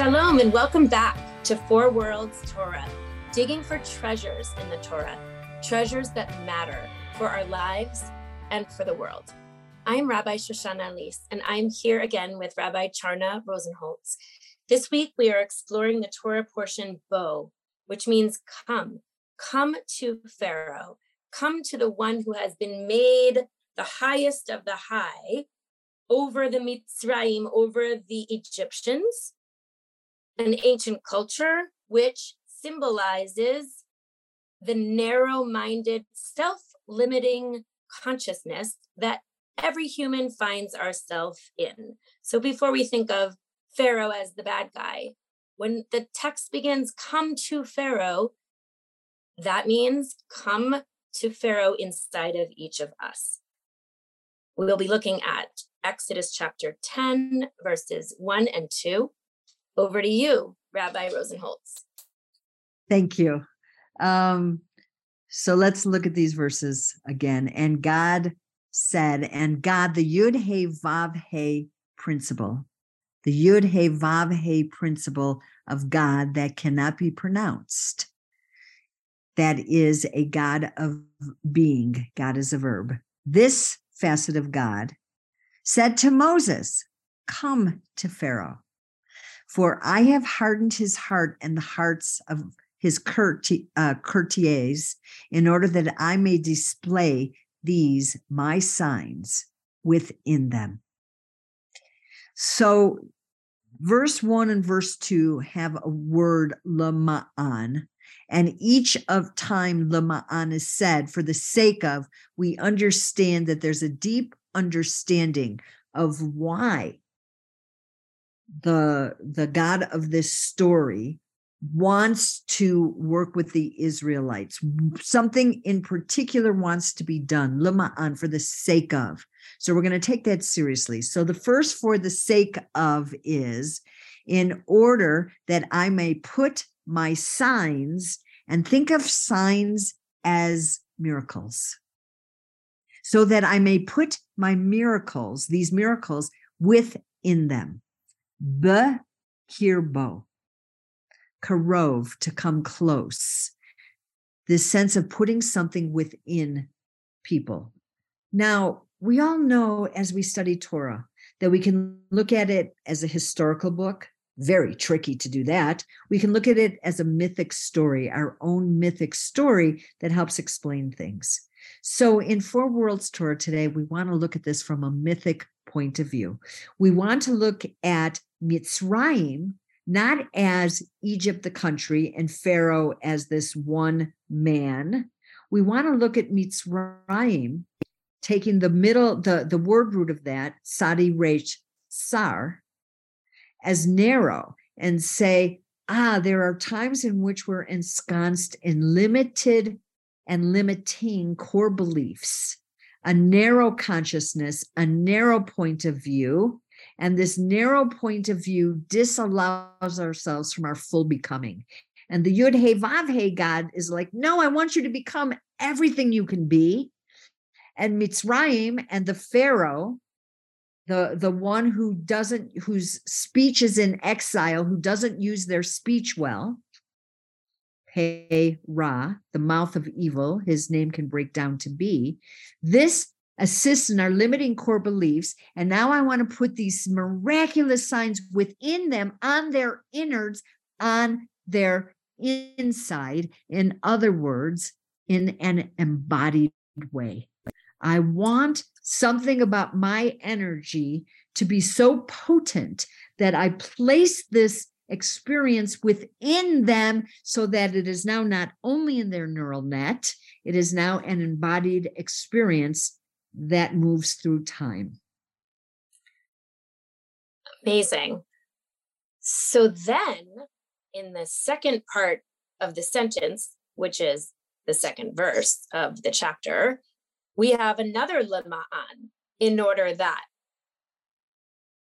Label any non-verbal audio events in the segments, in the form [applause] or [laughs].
Shalom and welcome back to Four Worlds Torah, digging for treasures in the Torah, treasures that matter for our lives and for the world. I'm Rabbi Shoshana Leis, and I'm here again with Rabbi Charna Rosenholtz. This week we are exploring the Torah portion Bo, which means come, come to Pharaoh, come to the one who has been made the highest of the high over the Mitzrayim, over the Egyptians, an ancient culture which symbolizes the narrow minded, self limiting consciousness that every human finds ourselves in. So before we think of Pharaoh as the bad guy, when the text begins, come to Pharaoh, that means come to Pharaoh inside of each of us. We'll be looking at Exodus chapter 10, verses 1 and 2. Over to you, Rabbi Rosenholtz. Thank you. Um, so let's look at these verses again. And God said, and God, the Yud He Vav He principle, the Yud He Vav He principle of God that cannot be pronounced. That is a God of being. God is a verb. This facet of God said to Moses, Come to Pharaoh for I have hardened his heart and the hearts of his uh, courtiers in order that I may display these my signs within them. So, verse one and verse two have a word lama'an, and each of time lama'an is said for the sake of we understand that there's a deep understanding of why the the god of this story wants to work with the israelites. Something in particular wants to be done lima'an for the sake of. So we're going to take that seriously. So the first for the sake of is in order that i may put my signs and think of signs as miracles. So that i may put my miracles these miracles within them Bekirbo, karov, to come close. This sense of putting something within people. Now, we all know as we study Torah that we can look at it as a historical book, very tricky to do that. We can look at it as a mythic story, our own mythic story that helps explain things. So, in Four Worlds Torah today, we want to look at this from a mythic point of view. We want to look at Mitzrayim not as Egypt, the country, and Pharaoh as this one man. We want to look at Mitzrayim, taking the middle, the, the word root of that, Sadi Resh Sar, as narrow and say, ah, there are times in which we're ensconced in limited and limiting core beliefs, a narrow consciousness, a narrow point of view. And this narrow point of view disallows ourselves from our full becoming. And the Yud He Vav He God is like, no, I want you to become everything you can be. And Mitzrayim and the Pharaoh, the, the one who doesn't, whose speech is in exile, who doesn't use their speech well, He Ra, the mouth of evil, his name can break down to be. This assists in our limiting core beliefs. And now I want to put these miraculous signs within them on their innards, on their inside. In other words, in an embodied way. I want something about my energy to be so potent that I place this experience within them so that it is now not only in their neural net, it is now an embodied experience that moves through time. Amazing. So then, in the second part of the sentence, which is the second verse of the chapter, we have another lema'an in order that,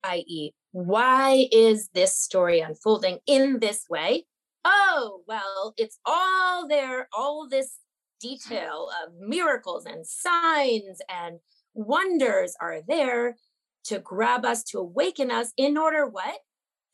i.e., why is this story unfolding in this way? Oh, well, it's all there, all this detail of miracles and signs and wonders are there to grab us, to awaken us in order what?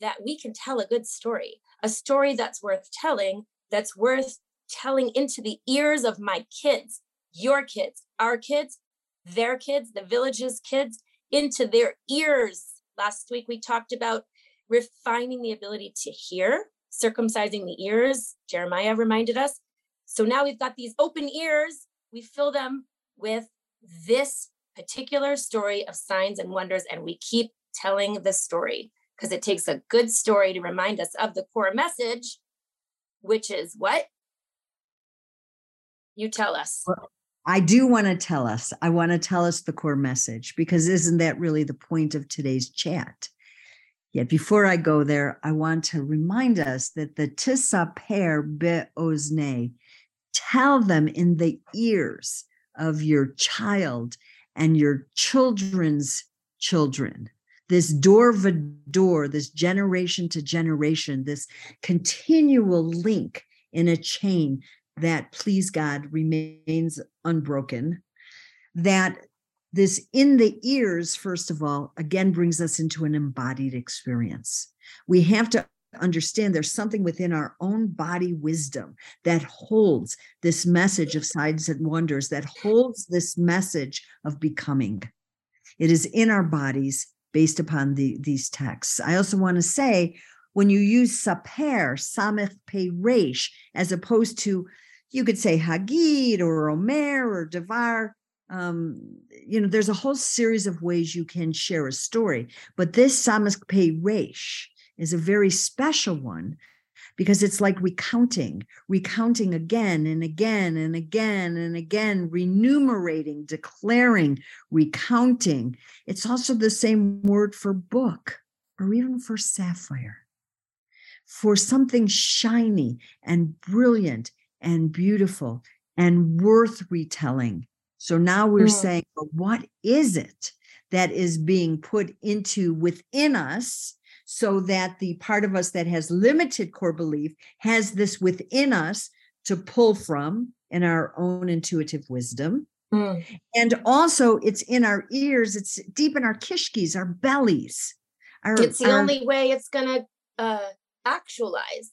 that we can tell a good story, a story that's worth telling, that's worth telling into the ears of my kids, your kids, our kids, their kids, the village's kids, into their ears. Last week we talked about refining the ability to hear, circumcising the ears. Jeremiah reminded us. So now we've got these open ears. We fill them with this particular story of signs and wonders, and we keep telling the story because it takes a good story to remind us of the core message, which is what? You tell us. I do want to tell us. I want to tell us the core message because isn't that really the point of today's chat? Yet before I go there, I want to remind us that the tisaper be'ozne, tell them in the ears of your child and your children's children. This door to door, this generation to generation, this continual link in a chain that, please God, remains unbroken. That this in the ears, first of all, again brings us into an embodied experience. We have to understand there's something within our own body wisdom that holds this message of signs and wonders, that holds this message of becoming. It is in our bodies based upon the, these texts. I also want to say when you use saper, samech peresh, as opposed to, you could say Hagid or Omer or Devar, um, you know, there's a whole series of ways you can share a story. But this samech peresh, is a very special one because it's like recounting, recounting again and again and again and again, renumerating, declaring, recounting. It's also the same word for book or even for sapphire, for something shiny and brilliant and beautiful and worth retelling. So now we're mm. saying, well, what is it that is being put into within us? so that the part of us that has limited core belief has this within us to pull from in our own intuitive wisdom. Mm. And also, it's in our ears, it's deep in our kishkis, our bellies. Our, it's the our, only way it's going to uh, actualize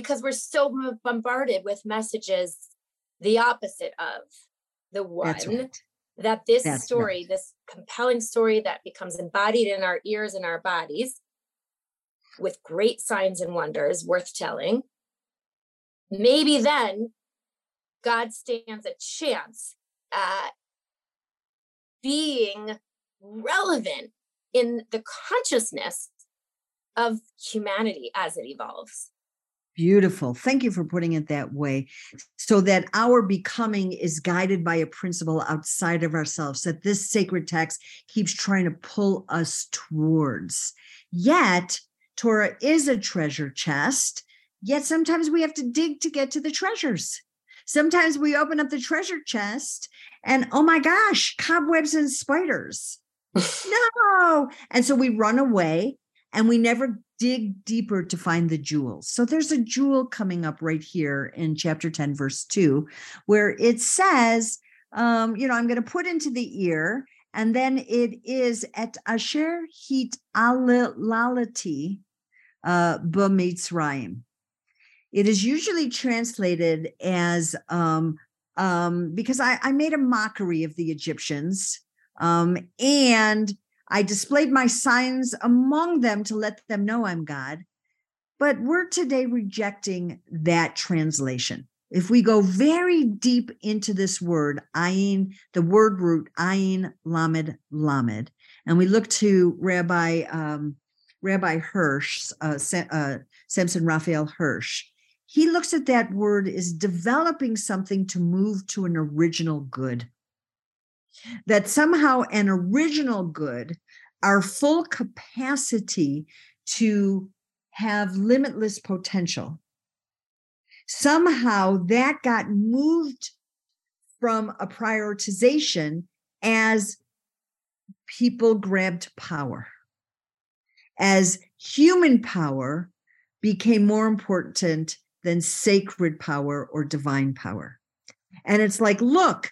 because we're so bombarded with messages the opposite of the one right. that this that's story, right. this compelling story that becomes embodied in our ears and our bodies, with great signs and wonders worth telling, maybe then God stands a chance at being relevant in the consciousness of humanity as it evolves. Beautiful. Thank you for putting it that way. So that our becoming is guided by a principle outside of ourselves, that this sacred text keeps trying to pull us towards. Yet, Torah is a treasure chest, yet sometimes we have to dig to get to the treasures. Sometimes we open up the treasure chest and oh my gosh, cobwebs and spiders. [laughs] no. And so we run away and we never dig deeper to find the jewels. So there's a jewel coming up right here in chapter 10, verse 2, where it says, um, you know, I'm going to put into the ear, and then it is at asher hit alalati uh, B'Mitzrayim. It is usually translated as um, um, because I, I, made a mockery of the Egyptians um, and I displayed my signs among them to let them know I'm God. But we're today rejecting that translation. If we go very deep into this word, ayin, the word root, ayin, lamed, lamed, and we look to Rabbi um, Rabbi Hirsch, uh, uh, Samson Raphael Hirsch, he looks at that word as developing something to move to an original good. That somehow an original good, our full capacity to have limitless potential, somehow that got moved from a prioritization as people grabbed power as human power became more important than sacred power or divine power. And it's like, look,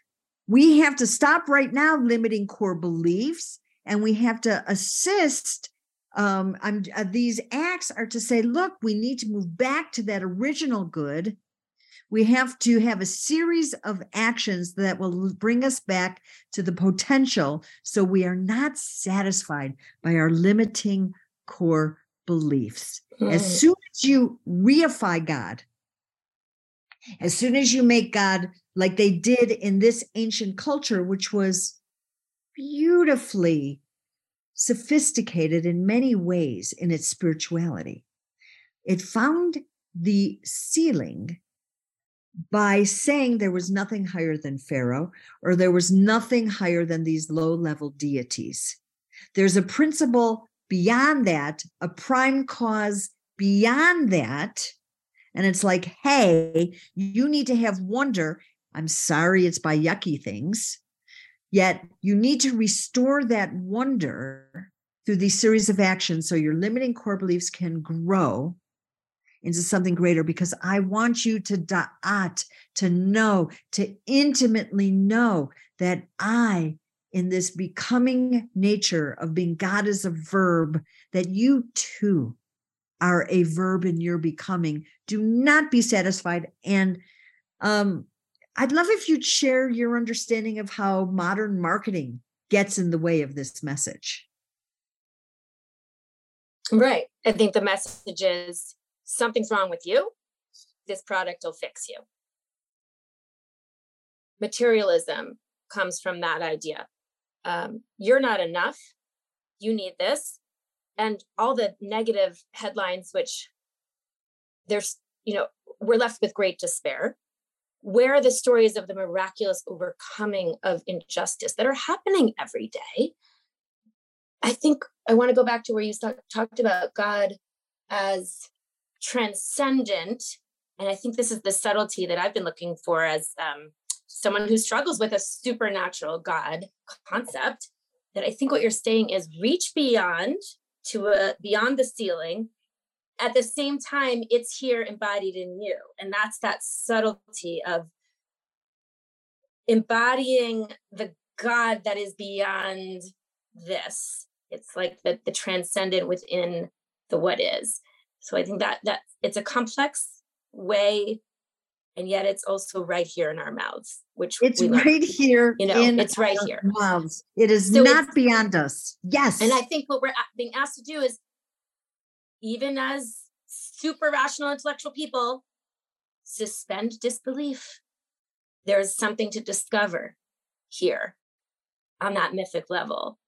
we have to stop right now limiting core beliefs and we have to assist um, I'm uh, these acts are to say, look, we need to move back to that original good. We have to have a series of actions that will bring us back to the potential so we are not satisfied by our limiting core beliefs. Mm. As soon as you reify God, as soon as you make God like they did in this ancient culture, which was beautifully sophisticated in many ways in its spirituality. It found the ceiling by saying there was nothing higher than Pharaoh or there was nothing higher than these low level deities. There's a principle beyond that, a prime cause beyond that. And it's like, hey, you need to have wonder. I'm sorry, it's by yucky things. Yet you need to restore that wonder through these series of actions so your limiting core beliefs can grow into something greater because I want you to da'at, to know, to intimately know that I, in this becoming nature of being God as a verb, that you too are a verb in your becoming. Do not be satisfied. And um, I'd love if you'd share your understanding of how modern marketing gets in the way of this message. Right. I think the message is something's wrong with you. This product will fix you. Materialism comes from that idea. Um, you're not enough. You need this. And all the negative headlines, which there's, you know, we're left with great despair where are the stories of the miraculous overcoming of injustice that are happening every day? I think I want to go back to where you talked about God as transcendent. And I think this is the subtlety that I've been looking for as um, someone who struggles with a supernatural God concept. That I think what you're saying is reach beyond to a beyond the ceiling at the same time it's here embodied in you and that's that subtlety of embodying the god that is beyond this. It's like the, the transcendent within the what is. So i think that that it's a complex way and yet it's also right here in our mouths which it's right here you know it's right here. mouths. It is so not beyond us. Yes. And i think what we're being asked to do is even as super rational intellectual people, suspend disbelief. There's something to discover here on that mythic level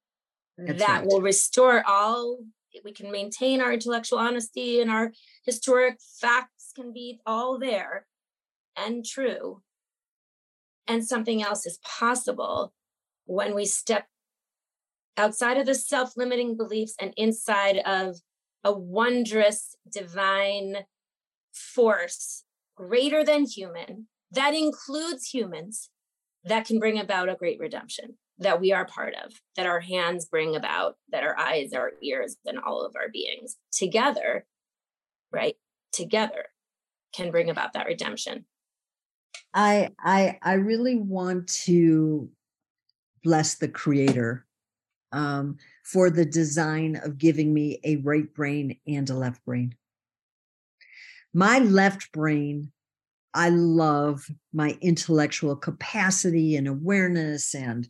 that will restore all we can maintain our intellectual honesty and our historic facts can be all there and true and something else is possible when we step outside of the self-limiting beliefs and inside of a wondrous divine force greater than human that includes humans that can bring about a great redemption that we are part of, that our hands bring about, that our eyes, our ears, and all of our beings together, right? Together can bring about that redemption. I I I really want to bless the creator um, for the design of giving me a right brain and a left brain. My left brain, I love my intellectual capacity and awareness and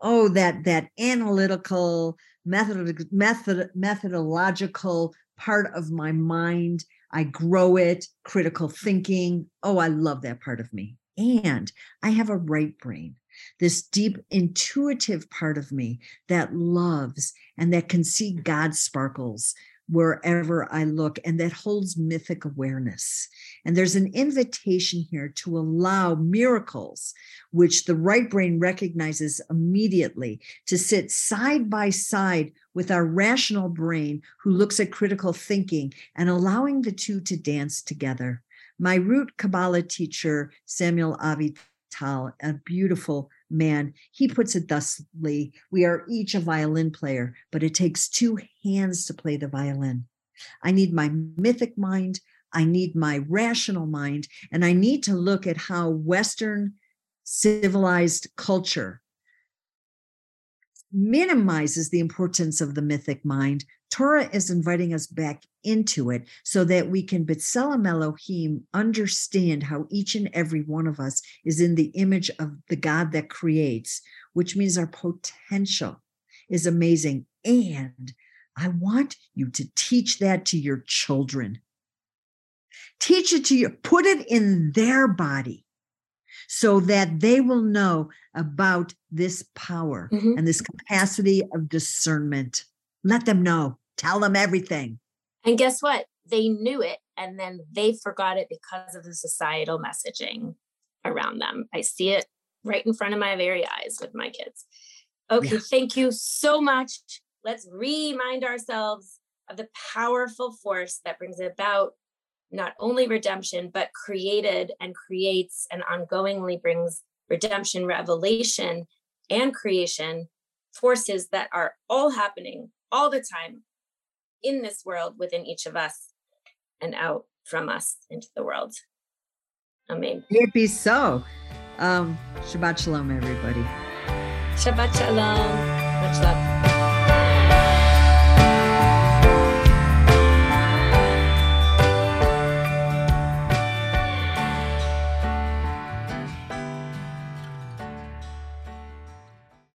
oh that that analytical method, method methodological part of my mind I grow it, critical thinking. Oh, I love that part of me. And I have a right brain this deep intuitive part of me that loves and that can see God sparkles wherever I look and that holds mythic awareness. And there's an invitation here to allow miracles, which the right brain recognizes immediately, to sit side by side with our rational brain who looks at critical thinking and allowing the two to dance together. My root Kabbalah teacher, Samuel Avi Tal, a beautiful man. He puts it thusly We are each a violin player, but it takes two hands to play the violin. I need my mythic mind, I need my rational mind, and I need to look at how Western civilized culture minimizes the importance of the mythic mind Torah is inviting us back into it so that we can B'Tselem Elohim understand how each and every one of us is in the image of the God that creates, which means our potential is amazing. And I want you to teach that to your children. Teach it to you, put it in their body so that they will know about this power mm-hmm. and this capacity of discernment. Let them know, tell them everything. And guess what? They knew it and then they forgot it because of the societal messaging around them. I see it right in front of my very eyes with my kids. Okay, yeah. thank you so much. Let's remind ourselves of the powerful force that brings about not only redemption, but created and creates and ongoingly brings redemption, revelation, and creation forces that are all happening all the time in this world within each of us and out from us into the world. Amen. It be so. Um, Shabbat Shalom, everybody. Shabbat Shalom. Much love.